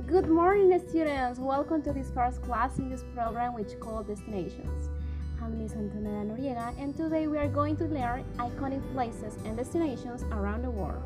Good morning, students. Welcome to this first class in this program, which called Destinations. I'm Miss Antonella Noriega, and today we are going to learn iconic places and destinations around the world.